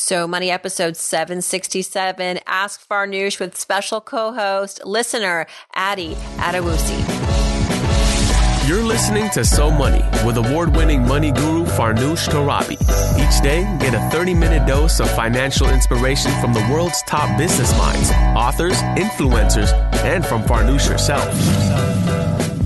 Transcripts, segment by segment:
So Money episode 767, Ask Farnoosh with special co-host, listener, Addy Adewusi. You're listening to So Money with award-winning money guru Farnoosh Torabi. Each day, get a 30-minute dose of financial inspiration from the world's top business minds, authors, influencers, and from Farnoosh herself.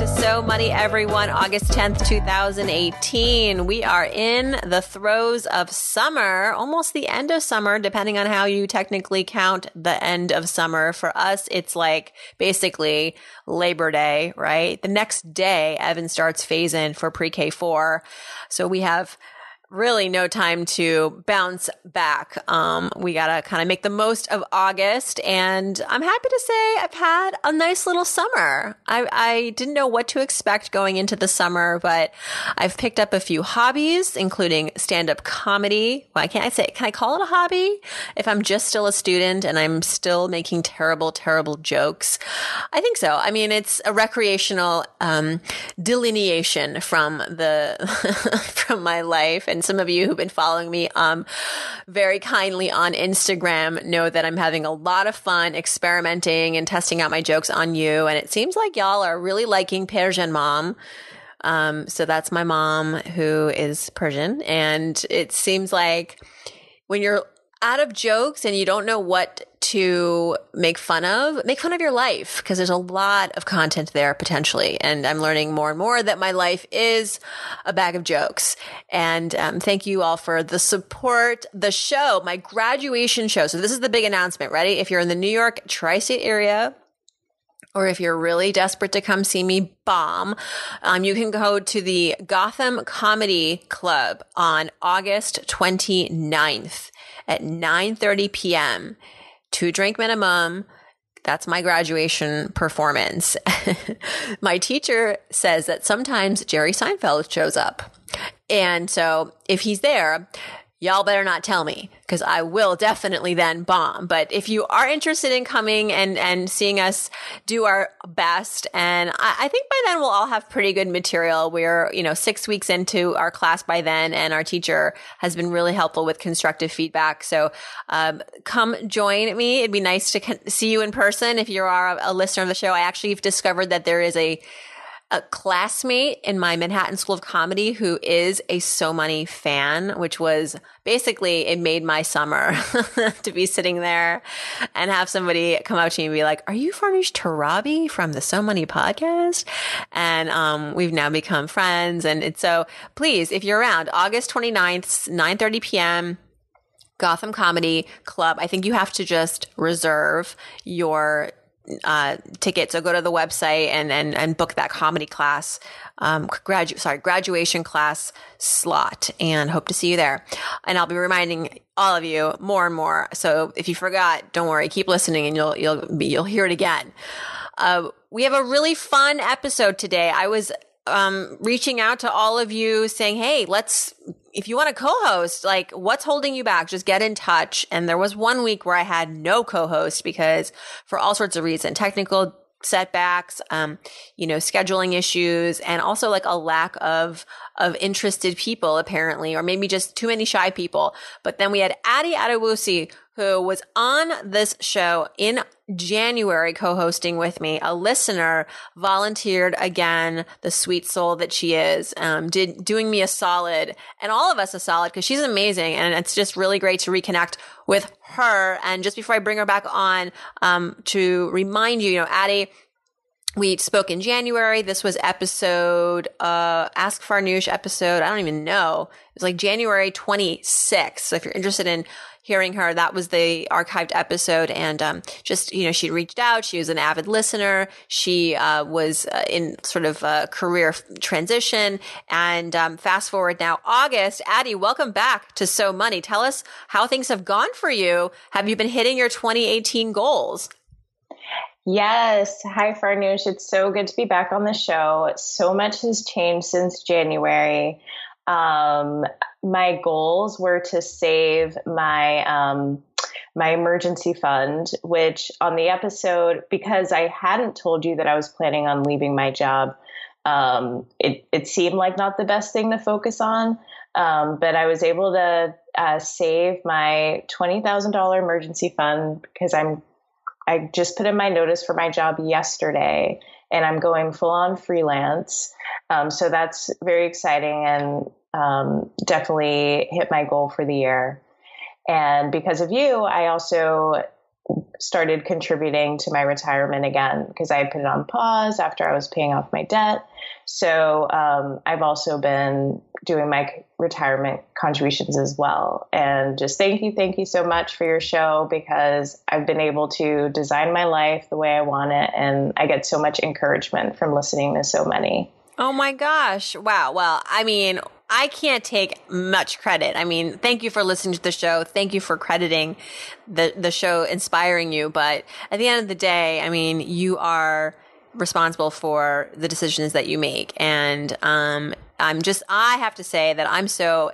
to So Money, everyone. August 10th, 2018. We are in the throes of summer, almost the end of summer, depending on how you technically count the end of summer. For us, it's like basically Labor Day, right? The next day, Evan starts phase in for pre K four. So we have really no time to bounce back. Um, we got to kind of make the most of August. And I'm happy to say I've had a nice little summer. I, I didn't know what to expect going into the summer, but I've picked up a few hobbies, including stand up comedy. Why can't I say, can I call it a hobby? If I'm just still a student and I'm still making terrible, terrible jokes. I think so. I mean, it's a recreational, um, delineation from the, from my life. And and some of you who've been following me um, very kindly on Instagram know that I'm having a lot of fun experimenting and testing out my jokes on you. And it seems like y'all are really liking Persian Mom. Um, so that's my mom who is Persian. And it seems like when you're out of jokes and you don't know what to make fun of, make fun of your life because there's a lot of content there potentially. And I'm learning more and more that my life is a bag of jokes. And um, thank you all for the support. The show, my graduation show. So this is the big announcement. Ready? If you're in the New York tri-state area, or if you're really desperate to come see me bomb, um, you can go to the Gotham Comedy Club on August 29th at 9:30 p.m. Two drink minimum. That's my graduation performance. my teacher says that sometimes Jerry Seinfeld shows up. And so if he's there, y'all better not tell me because I will definitely then bomb. But if you are interested in coming and, and seeing us do our best, and I, I, think by then we'll all have pretty good material. We're, you know, six weeks into our class by then, and our teacher has been really helpful with constructive feedback. So, um, come join me. It'd be nice to see you in person. If you are a, listener of the show, I actually have discovered that there is a a classmate in my Manhattan School of Comedy who is a So Money fan, which was basically it made my summer to be sitting there and have somebody come up to me and be like, "Are you Farnoosh Torabi from the So Money podcast?" And um, we've now become friends. And it's so please, if you're around, August 29th, 9:30 p.m. Gotham Comedy Club. I think you have to just reserve your uh, ticket. So go to the website and, and, and book that comedy class, um, gradu- sorry, graduation class slot and hope to see you there. And I'll be reminding all of you more and more. So if you forgot, don't worry, keep listening and you'll, you'll be, you'll hear it again. Uh, we have a really fun episode today. I was um, reaching out to all of you saying, Hey, let's, if you want to co-host, like what's holding you back? Just get in touch. And there was one week where I had no co-host because for all sorts of reasons, technical setbacks, um, you know, scheduling issues, and also like a lack of of interested people apparently, or maybe just too many shy people. But then we had Addy Adewusi, who was on this show in January co-hosting with me. A listener volunteered again, the sweet soul that she is, um, did doing me a solid and all of us a solid because she's amazing. And it's just really great to reconnect with her. And just before I bring her back on, um, to remind you, you know, Addy, we spoke in January. This was episode, uh, Ask Farnoosh episode. I don't even know. It was like January 26th. So if you're interested in hearing her. That was the archived episode. And um, just, you know, she reached out. She was an avid listener. She uh, was uh, in sort of a career transition. And um, fast forward now, August. Addy, welcome back to So Money. Tell us how things have gone for you. Have you been hitting your 2018 goals? Yes. Hi, Farnoosh. It's so good to be back on the show. So much has changed since January. Um, my goals were to save my um, my emergency fund, which on the episode, because I hadn't told you that I was planning on leaving my job, um, it, it seemed like not the best thing to focus on. Um, but I was able to uh, save my $20,000 emergency fund because I'm I just put in my notice for my job yesterday and I'm going full on freelance. Um, so that's very exciting and um, definitely hit my goal for the year. And because of you, I also started contributing to my retirement again because I had put it on pause after I was paying off my debt. So um, I've also been doing my retirement contributions as well. And just thank you, thank you so much for your show because I've been able to design my life the way I want it. And I get so much encouragement from listening to So Money. Oh my gosh. Wow. Well, I mean, I can't take much credit. I mean, thank you for listening to the show. Thank you for crediting the, the show inspiring you. But at the end of the day, I mean, you are responsible for the decisions that you make. And, um, I'm just, I have to say that I'm so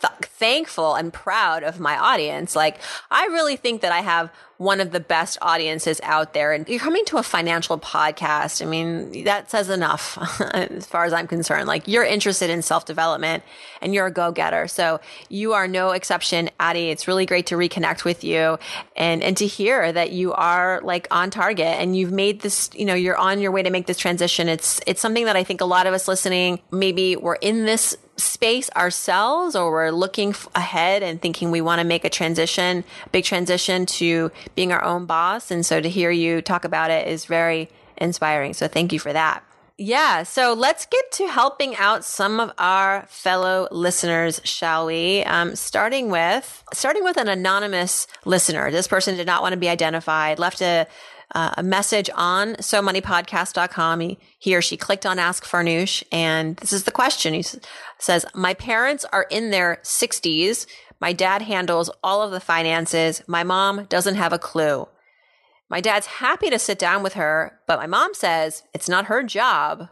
th- thankful and proud of my audience. Like, I really think that I have one of the best audiences out there. And you're coming to a financial podcast. I mean, that says enough as far as I'm concerned. Like, you're interested in self development and you're a go getter. So you are no exception, Addy. It's really great to reconnect with you and, and to hear that you are like on target and you've made this, you know, you're on your way to make this transition. It's, it's something that I think a lot of us listening, maybe we're in this space ourselves or we're looking ahead and thinking we want to make a transition, big transition to being our own boss. And so to hear you talk about it is very inspiring. So thank you for that. Yeah. So let's get to helping out some of our fellow listeners, shall we? Um, starting with, starting with an anonymous listener. This person did not want to be identified, left a, uh, a message on SoMoneyPodcast.com. He, he or she clicked on Ask Farnoosh, and this is the question. He says, My parents are in their 60s. My dad handles all of the finances. My mom doesn't have a clue. My dad's happy to sit down with her, but my mom says it's not her job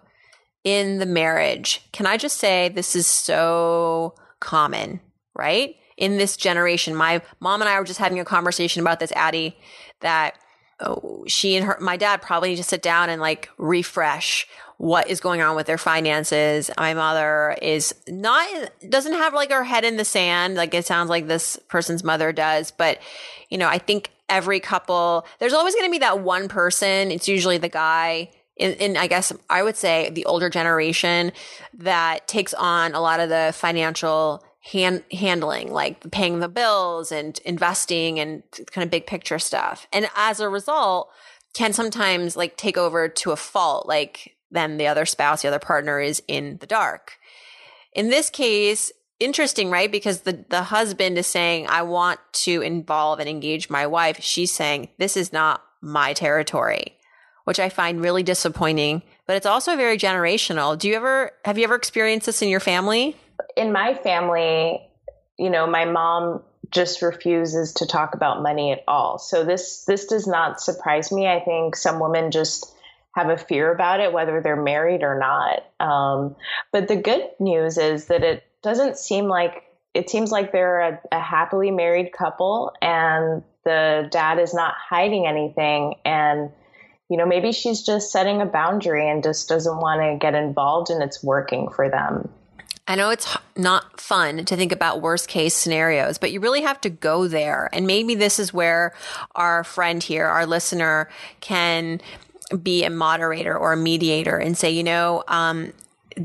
in the marriage. Can I just say this is so common, right? In this generation, my mom and I were just having a conversation about this, Addy, that oh, she and her, my dad probably need to sit down and like refresh what is going on with their finances. My mother is not, doesn't have like her head in the sand. Like it sounds like this person's mother does. But, you know, I think every couple, there's always going to be that one person. It's usually the guy in, in, I guess I would say the older generation that takes on a lot of the financial hand, handling, like paying the bills and investing and kind of big picture stuff. And as a result, can sometimes like take over to a fault, like then the other spouse, the other partner is in the dark. In this case, interesting, right? Because the, the husband is saying, I want to involve and engage my wife. She's saying, this is not my territory, which I find really disappointing, but it's also very generational. Do you ever, have you ever experienced this in your family? in my family, you know, my mom just refuses to talk about money at all. So this this does not surprise me. I think some women just have a fear about it, whether they're married or not. Um, but the good news is that it doesn't seem like it seems like they're a, a happily married couple, and the dad is not hiding anything. And you know, maybe she's just setting a boundary and just doesn't want to get involved, and it's working for them. I know it's not fun to think about worst case scenarios, but you really have to go there. And maybe this is where our friend here, our listener, can be a moderator or a mediator and say, you know, um,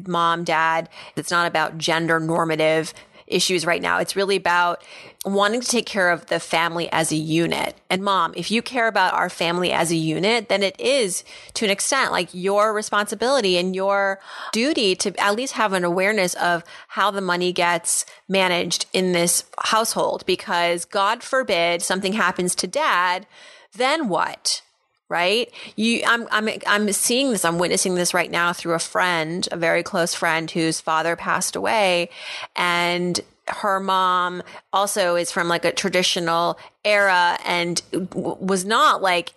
mom, dad, it's not about gender normative issues right now. It's really about wanting to take care of the family as a unit. And mom, if you care about our family as a unit, then it is to an extent like your responsibility and your duty to at least have an awareness of how the money gets managed in this household. Because God forbid something happens to dad, then what? Right? You, I'm, I'm, I'm seeing this. I'm witnessing this right now through a friend, a very close friend whose father passed away, and her mom also is from like a traditional era and was not like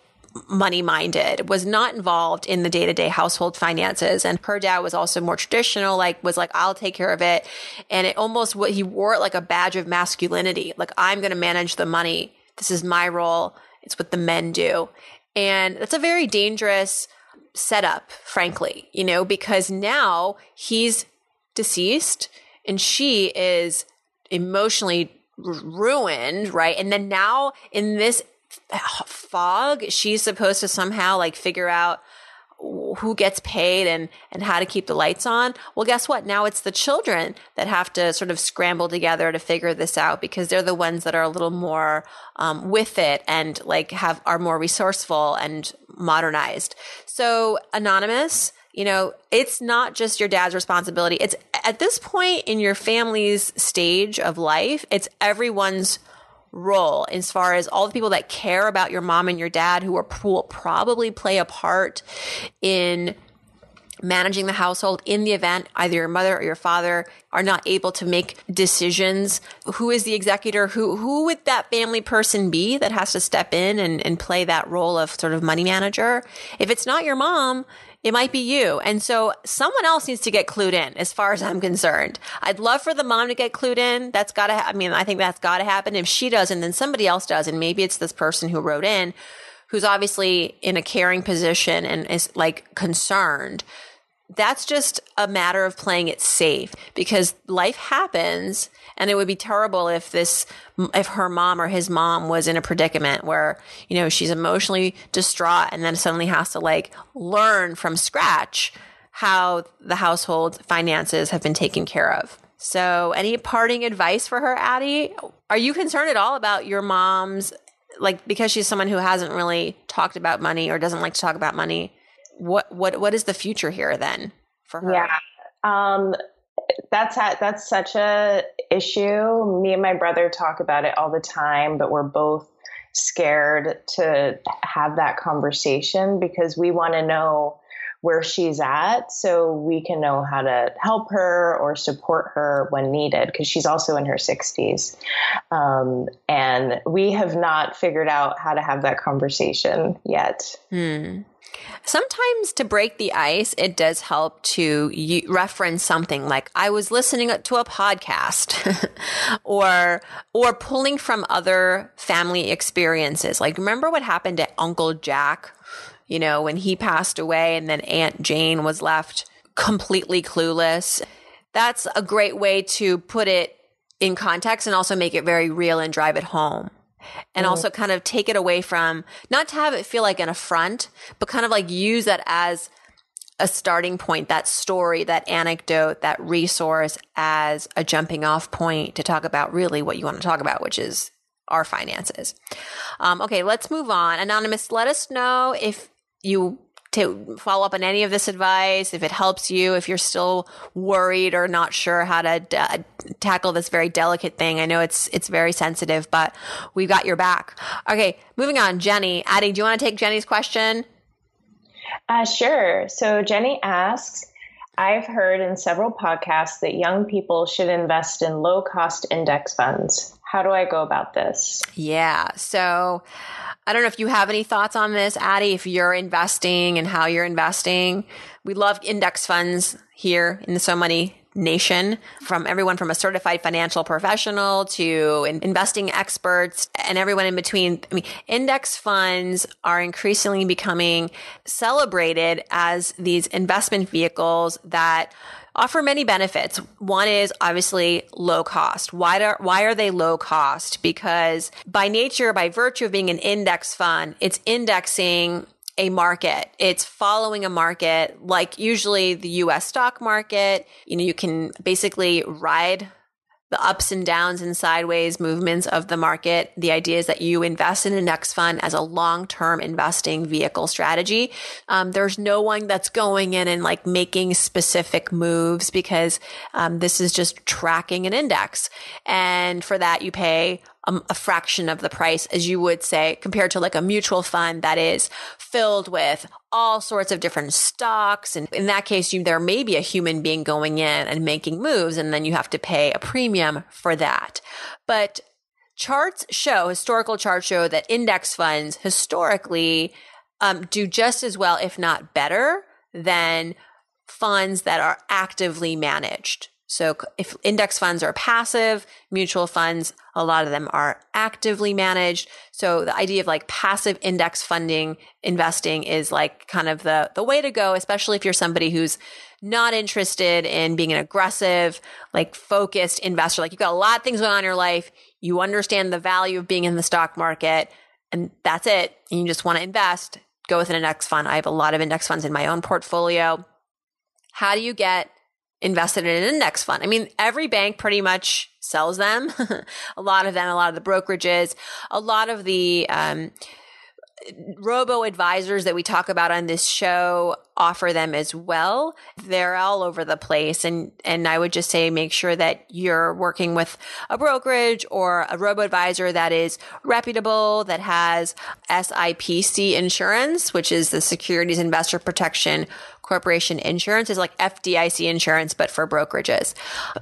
money minded, was not involved in the day to day household finances. And her dad was also more traditional, like was like, I'll take care of it. And it almost what he wore it like a badge of masculinity. Like I'm going to manage the money This is my role. It's what the men do. And that's a very dangerous setup, frankly, you know, because now he's deceased and she is emotionally ruined, right? And then now in this uh, fog, she's supposed to somehow like figure out who gets paid and and how to keep the lights on? Well guess what? Now it's the children that have to sort of scramble together to figure this out because they're the ones that are a little more um, with it and like have are more resourceful and modernized. So anonymous you know it's not just your dad's responsibility. It's at this point in your family's stage of life it's everyone's role as far as all the people that care about your mom and your dad who are will probably play a part in managing the household in the event either your mother or your father are not able to make decisions. Who is the executor? Who who would that family person be that has to step in and, and play that role of sort of money manager? If it's not your mom it might be you. And so someone else needs to get clued in as far as I'm concerned. I'd love for the mom to get clued in. That's got to, ha- I mean, I think that's got to happen. If she doesn't, then somebody else does. And maybe it's this person who wrote in who's obviously in a caring position and is like concerned that's just a matter of playing it safe because life happens and it would be terrible if this if her mom or his mom was in a predicament where you know she's emotionally distraught and then suddenly has to like learn from scratch how the household finances have been taken care of. So any parting advice for her Addy? Are you concerned at all about your mom's like because she's someone who hasn't really talked about money or doesn't like to talk about money what what what is the future here then for her? Yeah. Um, that's that's such a issue. Me and my brother talk about it all the time, but we're both scared to have that conversation because we want to know where she's at so we can know how to help her or support her when needed because she's also in her 60s. Um, and we have not figured out how to have that conversation yet. Hmm. Sometimes to break the ice, it does help to reference something like I was listening to a podcast or or pulling from other family experiences. Like remember what happened to Uncle Jack, you know, when he passed away and then Aunt Jane was left completely clueless. That's a great way to put it in context and also make it very real and drive it home and also kind of take it away from not to have it feel like an affront, but kind of like use that as a starting point, that story, that anecdote, that resource as a jumping off point to talk about really what you want to talk about, which is our finances. Um, okay, let's move on. Anonymous, let us know if you to follow up on any of this advice, if it helps you, if you're still worried or not sure how to d- tackle this very delicate thing. I know it's it's very sensitive, but we've got your back. Okay, moving on. Jenny, Addy, do you want to take Jenny's question? Uh, sure. So Jenny asks, I've heard in several podcasts that young people should invest in low cost index funds. How do I go about this? Yeah. So I don't know if you have any thoughts on this, Addy, if you're investing and how you're investing. We love index funds here in the So Money Nation from everyone from a certified financial professional to investing experts and everyone in between. I mean, index funds are increasingly becoming celebrated as these investment vehicles that offer many benefits. One is obviously low cost. Why are, why are they low cost? Because by nature, by virtue of being an index fund, it's indexing a market. It's following a market like usually the US stock market. You know, you can basically ride the ups and downs and sideways movements of the market. The idea is that you invest in an index fund as a long term investing vehicle strategy. Um, there's no one that's going in and like making specific moves because um, this is just tracking an index. And for that, you pay a, a fraction of the price, as you would say, compared to like a mutual fund that is filled with all sorts of different stocks. And in that case, you, there may be a human being going in and making moves, and then you have to pay a premium for that. But charts show, historical charts show that index funds historically um, do just as well, if not better, than funds that are actively managed. So if index funds are passive, mutual funds, a lot of them are actively managed. So the idea of like passive index funding investing is like kind of the, the way to go, especially if you're somebody who's not interested in being an aggressive, like focused investor. Like you've got a lot of things going on in your life. You understand the value of being in the stock market and that's it. And you just want to invest, go with an index fund. I have a lot of index funds in my own portfolio. How do you get invested in an index fund. I mean, every bank pretty much sells them. a lot of them, a lot of the brokerages, a lot of the um, robo advisors that we talk about on this show offer them as well. They're all over the place. And, and I would just say make sure that you're working with a brokerage or a robo advisor that is reputable, that has SIPC insurance, which is the Securities Investor Protection Corporation insurance is like FDIC insurance, but for brokerages.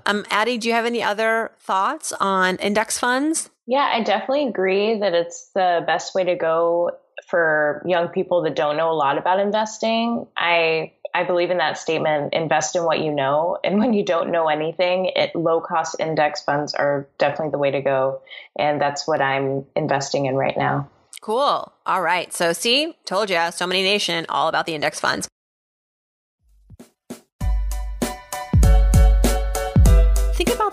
Um, Addy, do you have any other thoughts on index funds? Yeah, I definitely agree that it's the best way to go for young people that don't know a lot about investing. I I believe in that statement, invest in what you know. And when you don't know anything, it low cost index funds are definitely the way to go. And that's what I'm investing in right now. Cool. All right. So see, told you, So Money nation, all about the index funds.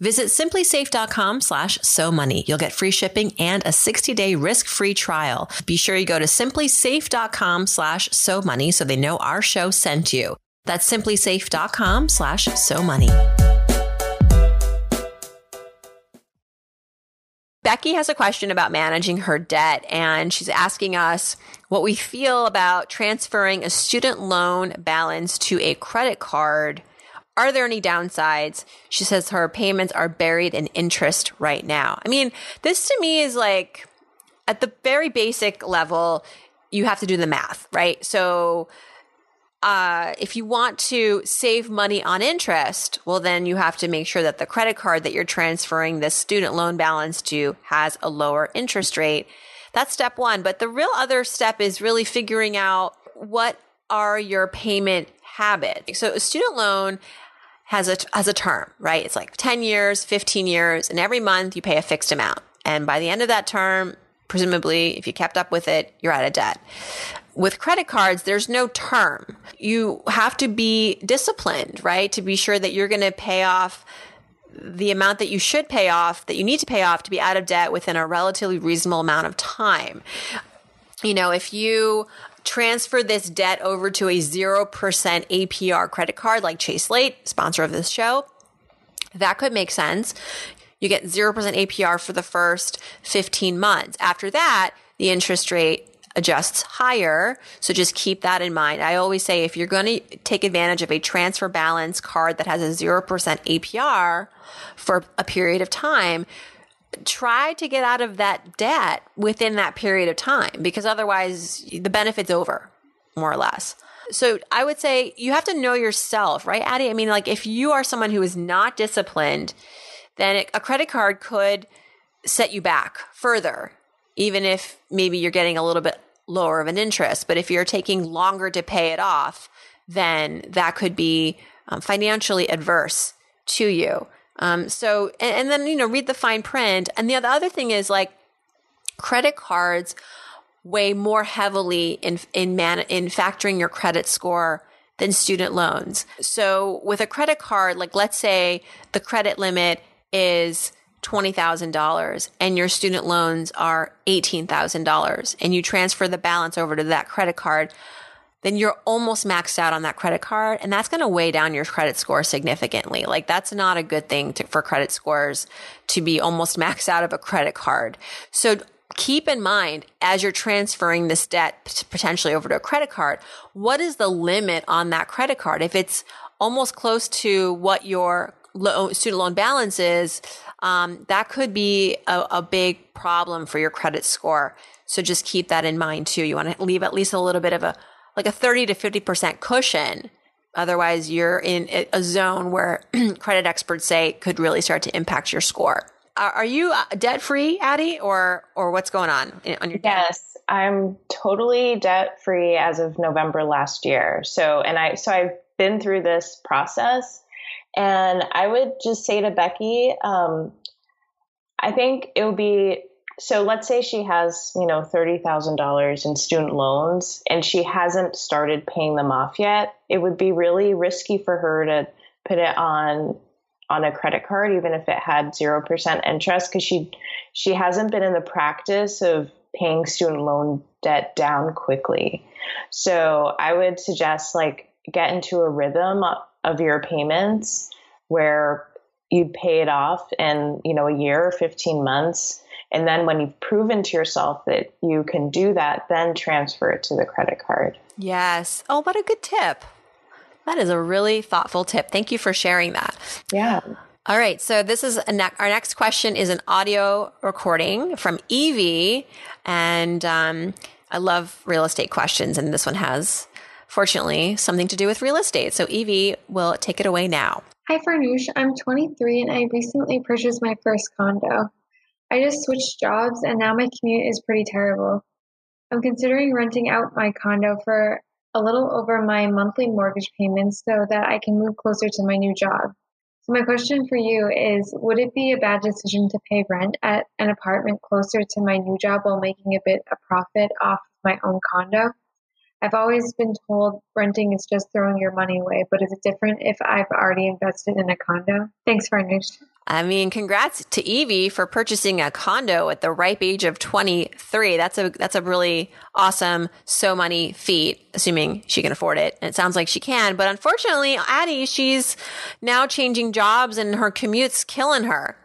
Visit simplisafe.com slash so money. You'll get free shipping and a 60 day risk free trial. Be sure you go to simplisafe.com slash so money so they know our show sent you. That's simplisafe.com slash so money. Becky has a question about managing her debt, and she's asking us what we feel about transferring a student loan balance to a credit card are there any downsides? She says her payments are buried in interest right now. I mean, this to me is like at the very basic level, you have to do the math, right? So, uh, if you want to save money on interest, well, then you have to make sure that the credit card that you're transferring the student loan balance to has a lower interest rate. That's step one. But the real other step is really figuring out what are your payment habits. So a student loan has a has a term, right? It's like 10 years, 15 years, and every month you pay a fixed amount. And by the end of that term, presumably if you kept up with it, you're out of debt. With credit cards, there's no term. You have to be disciplined, right? To be sure that you're going to pay off the amount that you should pay off, that you need to pay off to be out of debt within a relatively reasonable amount of time. You know, if you transfer this debt over to a 0% APR credit card like Chase Slate, sponsor of this show, that could make sense. You get 0% APR for the first 15 months. After that, the interest rate adjusts higher. So just keep that in mind. I always say if you're going to take advantage of a transfer balance card that has a 0% APR for a period of time, try to get out of that debt within that period of time because otherwise the benefit's over, more or less. So I would say you have to know yourself, right, Addy? I mean, like if you are someone who is not disciplined, then a credit card could set you back further, even if maybe you're getting a little bit lower of an interest. But if you're taking longer to pay it off, then that could be um, financially adverse to you. Um, so, and, and then, you know, read the fine print. And the other thing is like credit cards weigh more heavily in, in man, in factoring your credit score than student loans. So with a credit card, like let's say the credit limit is $20,000 and your student loans are $18,000 and you transfer the balance over to that credit card, then you're almost maxed out on that credit card. And that's going to weigh down your credit score significantly. Like that's not a good thing to, for credit scores to be almost maxed out of a credit card. So keep in mind as you're transferring this debt potentially over to a credit card, what is the limit on that credit card? If it's almost close to what your student loan balance is, um, that could be a, a big problem for your credit score. So just keep that in mind too. You want to leave at least a little bit of a like a 30 to 50% cushion. Otherwise, you're in a zone where credit experts say could really start to impact your score. Are, you uh, debt free, Addy, or or what's going on on your? Debt? Yes, I'm totally debt free as of November last year. So, and I so I've been through this process, and I would just say to Becky, um, I think it would be so let's say she has, you know, $30,000 in student loans and she hasn't started paying them off yet. It would be really risky for her to put it on on a credit card even if it had 0% interest cuz she she hasn't been in the practice of paying student loan debt down quickly. So, I would suggest like get into a rhythm of your payments where you'd pay it off in, you know, a year or 15 months and then when you've proven to yourself that you can do that, then transfer it to the credit card. Yes. Oh, what a good tip. That is a really thoughtful tip. Thank you for sharing that. Yeah. All right. So this is ne- our next question is an audio recording from Evie. And um, I love real estate questions. And this one has, fortunately, something to do with real estate. So Evie will take it away now. Hi, Farnoosh. I'm 23 and I recently purchased my first condo. I just switched jobs and now my commute is pretty terrible. I'm considering renting out my condo for a little over my monthly mortgage payments so that I can move closer to my new job. So my question for you is would it be a bad decision to pay rent at an apartment closer to my new job while making a bit of profit off my own condo? I've always been told renting is just throwing your money away, but is it different if I've already invested in a condo? Thanks, Farnoosh. I mean, congrats to Evie for purchasing a condo at the ripe age of 23. That's a that's a really awesome so money feat, assuming she can afford it. And it sounds like she can, but unfortunately, Addy, she's now changing jobs and her commute's killing her.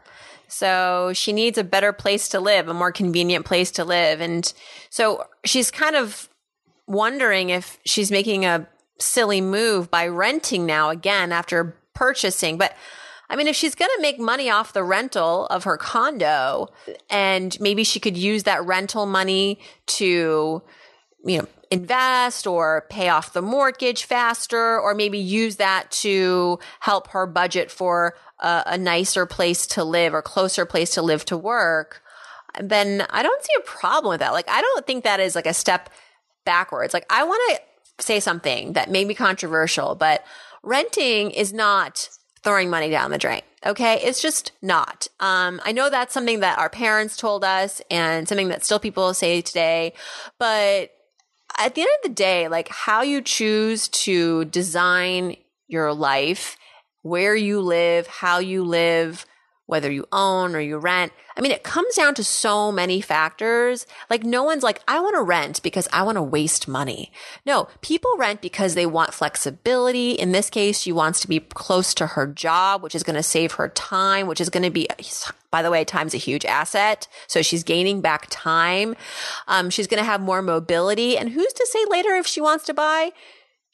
So she needs a better place to live, a more convenient place to live. And so she's kind of wondering if she's making a silly move by renting now again after purchasing. But I mean, if she's going to make money off the rental of her condo and maybe she could use that rental money to, you know, invest or pay off the mortgage faster, or maybe use that to help her budget for a, a nicer place to live or closer place to live to work, then I don't see a problem with that. Like, I don't think that is like a step backwards. Like, I want to say something that may be controversial, but renting is not throwing money down the drain. Okay. It's just not. Um, I know that's something that our parents told us and something that still people say today, but at the end of the day, like how you choose to design your life, where you live, how you live, whether you own or you rent. I mean, it comes down to so many factors. Like no one's like, I want to rent because I want to waste money. No, people rent because they want flexibility. In this case, she wants to be close to her job, which is going to save her time, which is going to be, by the way, time's a huge asset. So she's gaining back time. Um, she's going to have more mobility. And who's to say later if she wants to buy?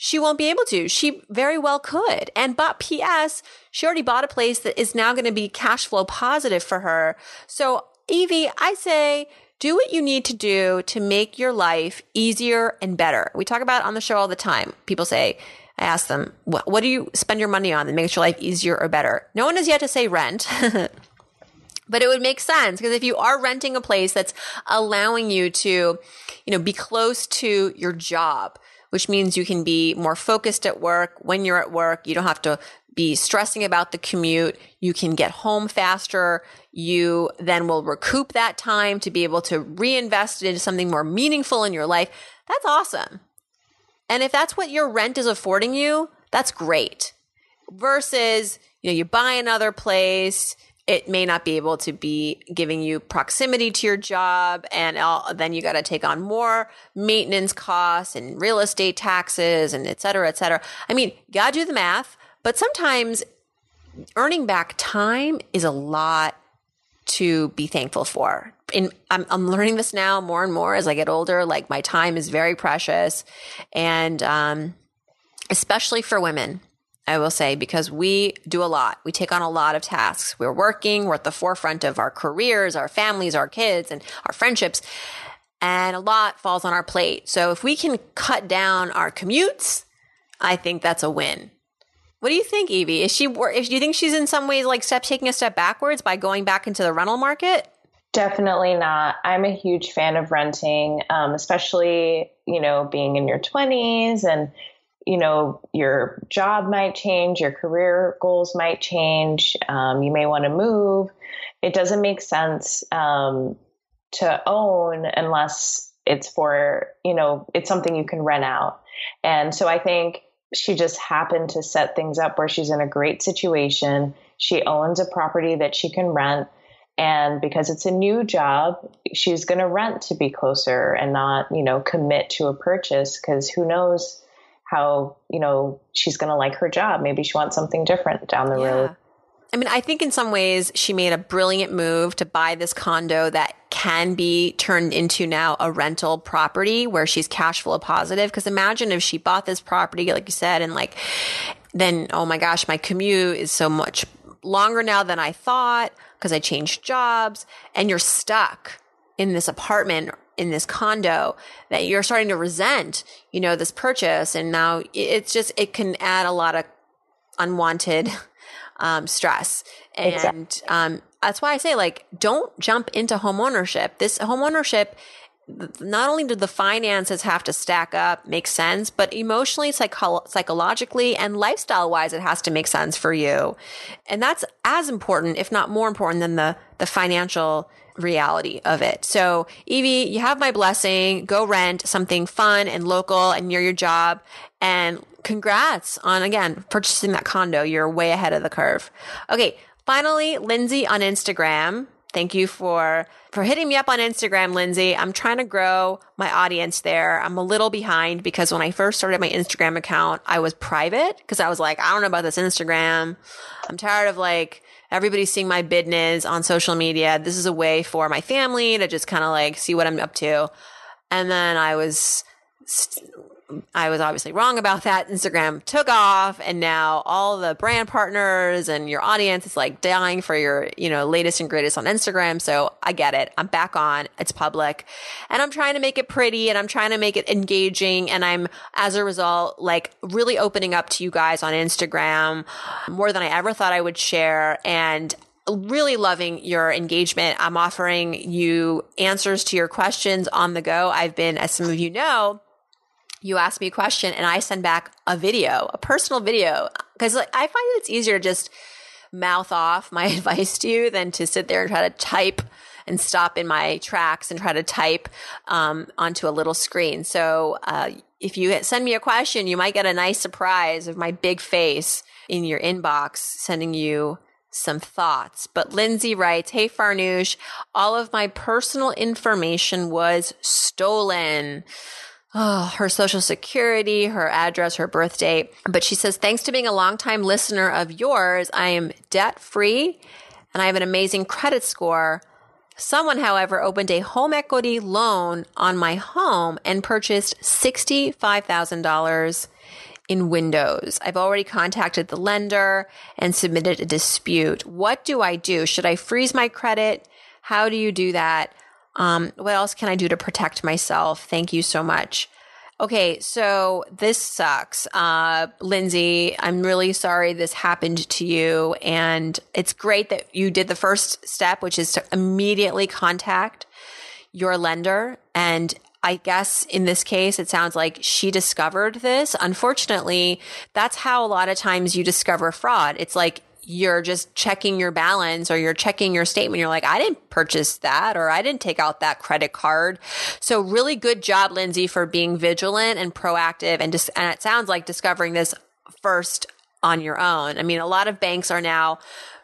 She won't be able to. She very well could. And but PS, she already bought a place that is now going to be cash flow positive for her. So Evie, I say do what you need to do to make your life easier and better. We talk about on the show all the time. People say, I ask them, what, what do you spend your money on that makes your life easier or better? No one has yet to say rent. but it would make sense because if you are renting a place that's allowing you to, you know, be close to your job, which means you can be more focused at work. When you're at work, you don't have to be stressing about the commute. You can get home faster. You then will recoup that time to be able to reinvest it into something more meaningful in your life. That's awesome. And if that's what your rent is affording you, that's great. Versus, you know, you buy another place it may not be able to be giving you proximity to your job and all, then you got to take on more maintenance costs and real estate taxes and et cetera, et cetera. I mean, got to do the math, but sometimes earning back time is a lot to be thankful for. In, I'm, I'm learning this now more and more as I get older. Like my time is very precious, and um, especially for women, I will say, because we do a lot. We take on a lot of tasks. We're working. We're at the forefront of our careers, our families, our kids, and our friendships, and a lot falls on our plate. So if we can cut down our commutes, I think that's a win. What do you think, Evie? Is she? If you think she's in some ways like step taking a step backwards by going back into the rental market? Definitely not. I'm a huge fan of renting, um, especially you know being in your 20s and you know your job might change, your career goals might change. Um, you may want to move. It doesn't make sense um, to own unless it's for you know it's something you can rent out. And so I think she just happened to set things up where she's in a great situation. She owns a property that she can rent. And because it's a new job, she's going to rent to be closer and not, you know, commit to a purchase because who knows how, you know, she's going to like her job. Maybe she wants something different down the yeah. road. I mean, I think in some ways she made a brilliant move to buy this condo that can be turned into now a rental property where she's cash flow positive. Cause imagine if she bought this property, like you said, and like, then, oh my gosh, my commute is so much longer now than I thought because I changed jobs and you're stuck in this apartment in this condo that you're starting to resent, you know, this purchase. And now it's just, it can add a lot of unwanted um, stress. And exactly. um, that's why I say, like, don't jump into homeownership. This homeownership, not only do the finances have to stack up, make sense, but emotionally, psycho- psychologically, and lifestyle wise, it has to make sense for you. And that's as important, if not more important than the, the financial reality of it. So, Evie, you have my blessing. Go rent something fun and local and near your job and congrats on again purchasing that condo. You're way ahead of the curve. Okay, finally, Lindsay on Instagram. Thank you for for hitting me up on Instagram, Lindsay. I'm trying to grow my audience there. I'm a little behind because when I first started my Instagram account, I was private because I was like, I don't know about this Instagram. I'm tired of like everybody seeing my business on social media. This is a way for my family to just kind of like see what I'm up to. And then I was st- I was obviously wrong about that. Instagram took off and now all the brand partners and your audience is like dying for your, you know, latest and greatest on Instagram. So I get it. I'm back on. It's public and I'm trying to make it pretty and I'm trying to make it engaging. And I'm, as a result, like really opening up to you guys on Instagram more than I ever thought I would share. And really loving your engagement. I'm offering you answers to your questions on the go. I've been, as some of you know, you ask me a question and I send back a video, a personal video. Cause like, I find it's easier to just mouth off my advice to you than to sit there and try to type and stop in my tracks and try to type um, onto a little screen. So uh, if you send me a question, you might get a nice surprise of my big face in your inbox sending you some thoughts. But Lindsay writes, Hey Farnoosh, all of my personal information was stolen oh, her social security, her address, her birth date. But she says, thanks to being a longtime listener of yours, I am debt free and I have an amazing credit score. Someone, however, opened a home equity loan on my home and purchased $65,000 in windows. I've already contacted the lender and submitted a dispute. What do I do? Should I freeze my credit? How do you do that? Um, what else can I do to protect myself? Thank you so much. Okay, so this sucks. Uh, Lindsay, I'm really sorry this happened to you. And it's great that you did the first step, which is to immediately contact your lender. And I guess in this case, it sounds like she discovered this. Unfortunately, that's how a lot of times you discover fraud. It's like you're just checking your balance or you're checking your statement. You're like, I didn't purchase that or I didn't take out that credit card. So really good job, Lindsay, for being vigilant and proactive. And just, and it sounds like discovering this first on your own. I mean, a lot of banks are now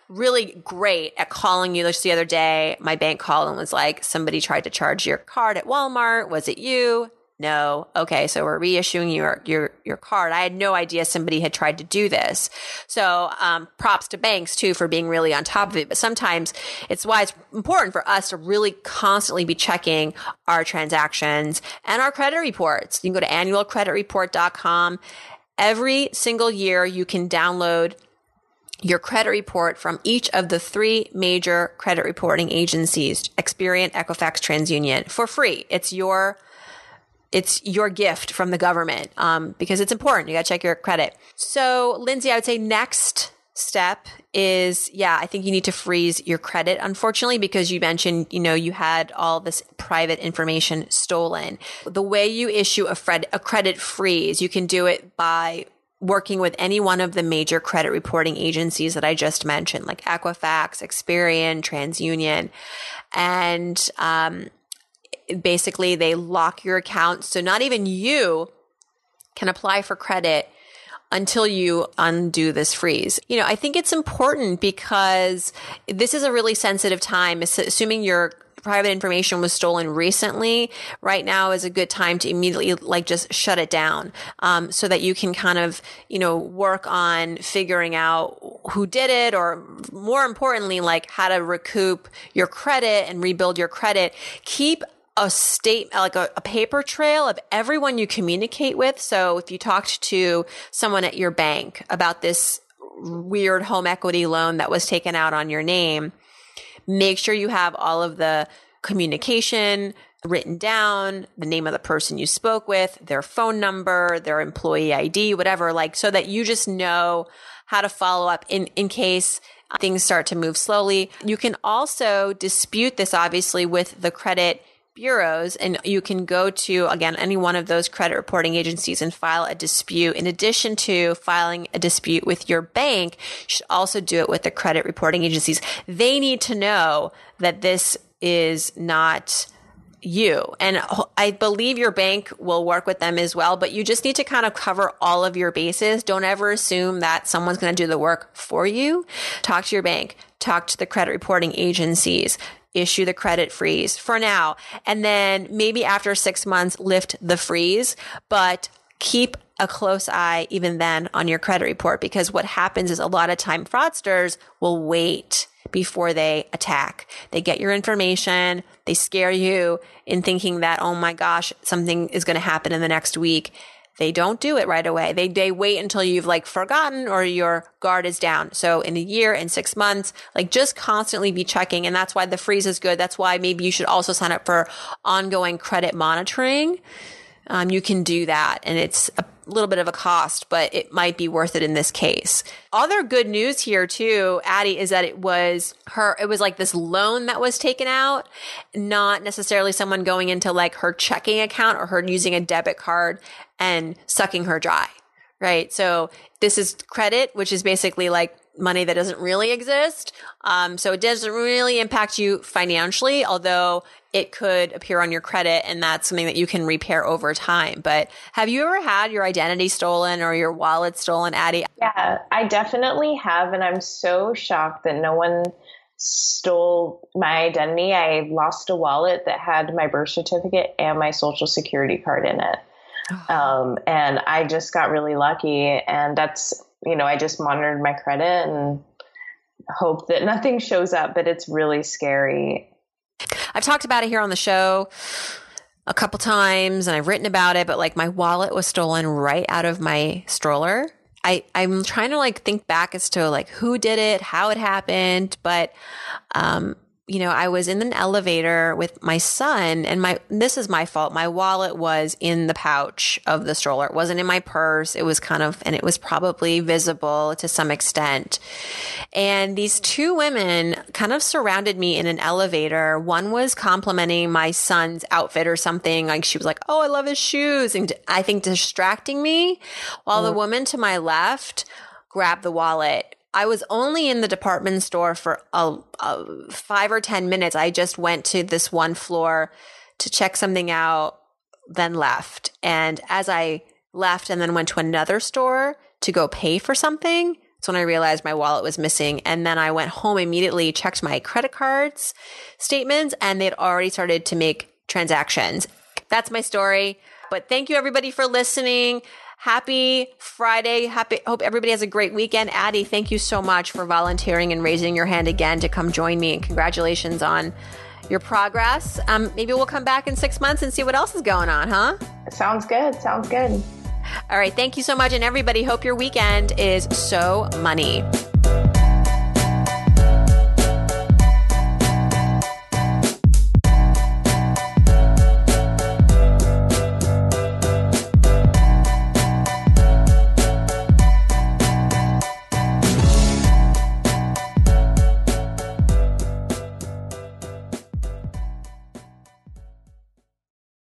really great at calling you. Just the other day, my bank called and was like, somebody tried to charge your card at Walmart. Was it you? No. Okay. So we're reissuing your, your, your card. I had no idea somebody had tried to do this. So, um, props to banks too for being really on top of it. But sometimes it's why it's important for us to really constantly be checking our transactions and our credit reports. You can go to annualcreditreport.com. Every single year you can download your credit report from each of the three major credit reporting agencies, Experian, Equifax, TransUnion for free. It's your it's your gift from the government um, because it's important. You got to check your credit. So, Lindsay, I would say next step is yeah i think you need to freeze your credit unfortunately because you mentioned you know you had all this private information stolen the way you issue a, fred, a credit freeze you can do it by working with any one of the major credit reporting agencies that I just mentioned, like Equifax, Experian, TransUnion. And um, basically they lock your account. So not even you can apply for credit until you undo this freeze. You know, I think it's important because this is a really sensitive time, assuming your private information was stolen recently, right now is a good time to immediately like just shut it down, um, so that you can kind of, you know, work on figuring out who did it or more importantly, like how to recoup your credit and rebuild your credit. Keep a state, like a, a, paper trail of everyone you communicate with. So if you talked to someone at your bank about this weird home equity loan that was taken out on your name, make sure you have all of the communication written down, the name of the person you spoke with, their phone number, their employee ID, whatever, like so that you just know how to follow up in, in case things start to move slowly. You can also dispute this obviously with the credit bureaus and you can go to again any one of those credit reporting agencies and file a dispute in addition to filing a dispute with your bank you should also do it with the credit reporting agencies they need to know that this is not you. And I believe your bank will work with them as well, but you just need to kind of cover all of your bases. Don't ever assume that someone's going to do the work for you. Talk to your bank, talk to the credit reporting agencies, issue the credit freeze for now. And then maybe after six months, lift the freeze, but keep a close eye even then on your credit report because what happens is a lot of time fraudsters will wait before they attack. They get your information, they scare you in thinking that, oh my gosh, something is going to happen in the next week. They don't do it right away. They, they wait until you've like forgotten or your guard is down. So in a year, in six months, like just constantly be checking. And that's why the freeze is good. That's why maybe you should also sign up for ongoing credit monitoring. Um, you can do that and it's a little bit of a cost, but it might be worth it in this case. Other good news here too, Addy, is that it was her, it was like this loan that was taken out, not necessarily someone going into like her checking account or her using a debit card and sucking her dry. Right. So this is credit, which is basically like money that doesn't really exist. Um, so it doesn't really impact you financially, although it could appear on your credit and that's something that you can repair over time. But have you ever had your identity stolen or your wallet stolen, Addy? Yeah, I definitely have. And I'm so shocked that no one stole my identity. I lost a wallet that had my birth certificate and my social security card in it. Oh. Um, and I just got really lucky. And that's, you know, I just monitored my credit and hope that nothing shows up, but it's really scary. I've talked about it here on the show a couple times and I've written about it, but like my wallet was stolen right out of my stroller. I, I'm trying to like think back as to like who did it, how it happened, but um, you know, I was in an elevator with my son and my, this is my fault. My wallet was in the pouch of the stroller. It wasn't in my purse. It was kind of, and it was probably visible to some extent. And these two women kind of surrounded me in an elevator. One was complimenting my son's outfit or something. Like she was like, Oh, I love his shoes. And I think distracting me while mm. the woman to my left grabbed the wallet I was only in the department store for a, a five or 10 minutes. I just went to this one floor to check something out, then left. And as I left and then went to another store to go pay for something, That's when I realized my wallet was missing. And then I went home immediately, checked my credit cards statements, and they'd already started to make transactions. That's my story. But thank you everybody for listening. Happy Friday. Happy hope everybody has a great weekend. Addy, thank you so much for volunteering and raising your hand again to come join me. And congratulations on your progress. Um, maybe we'll come back in six months and see what else is going on, huh? Sounds good. Sounds good. All right. Thank you so much. And everybody, hope your weekend is so money.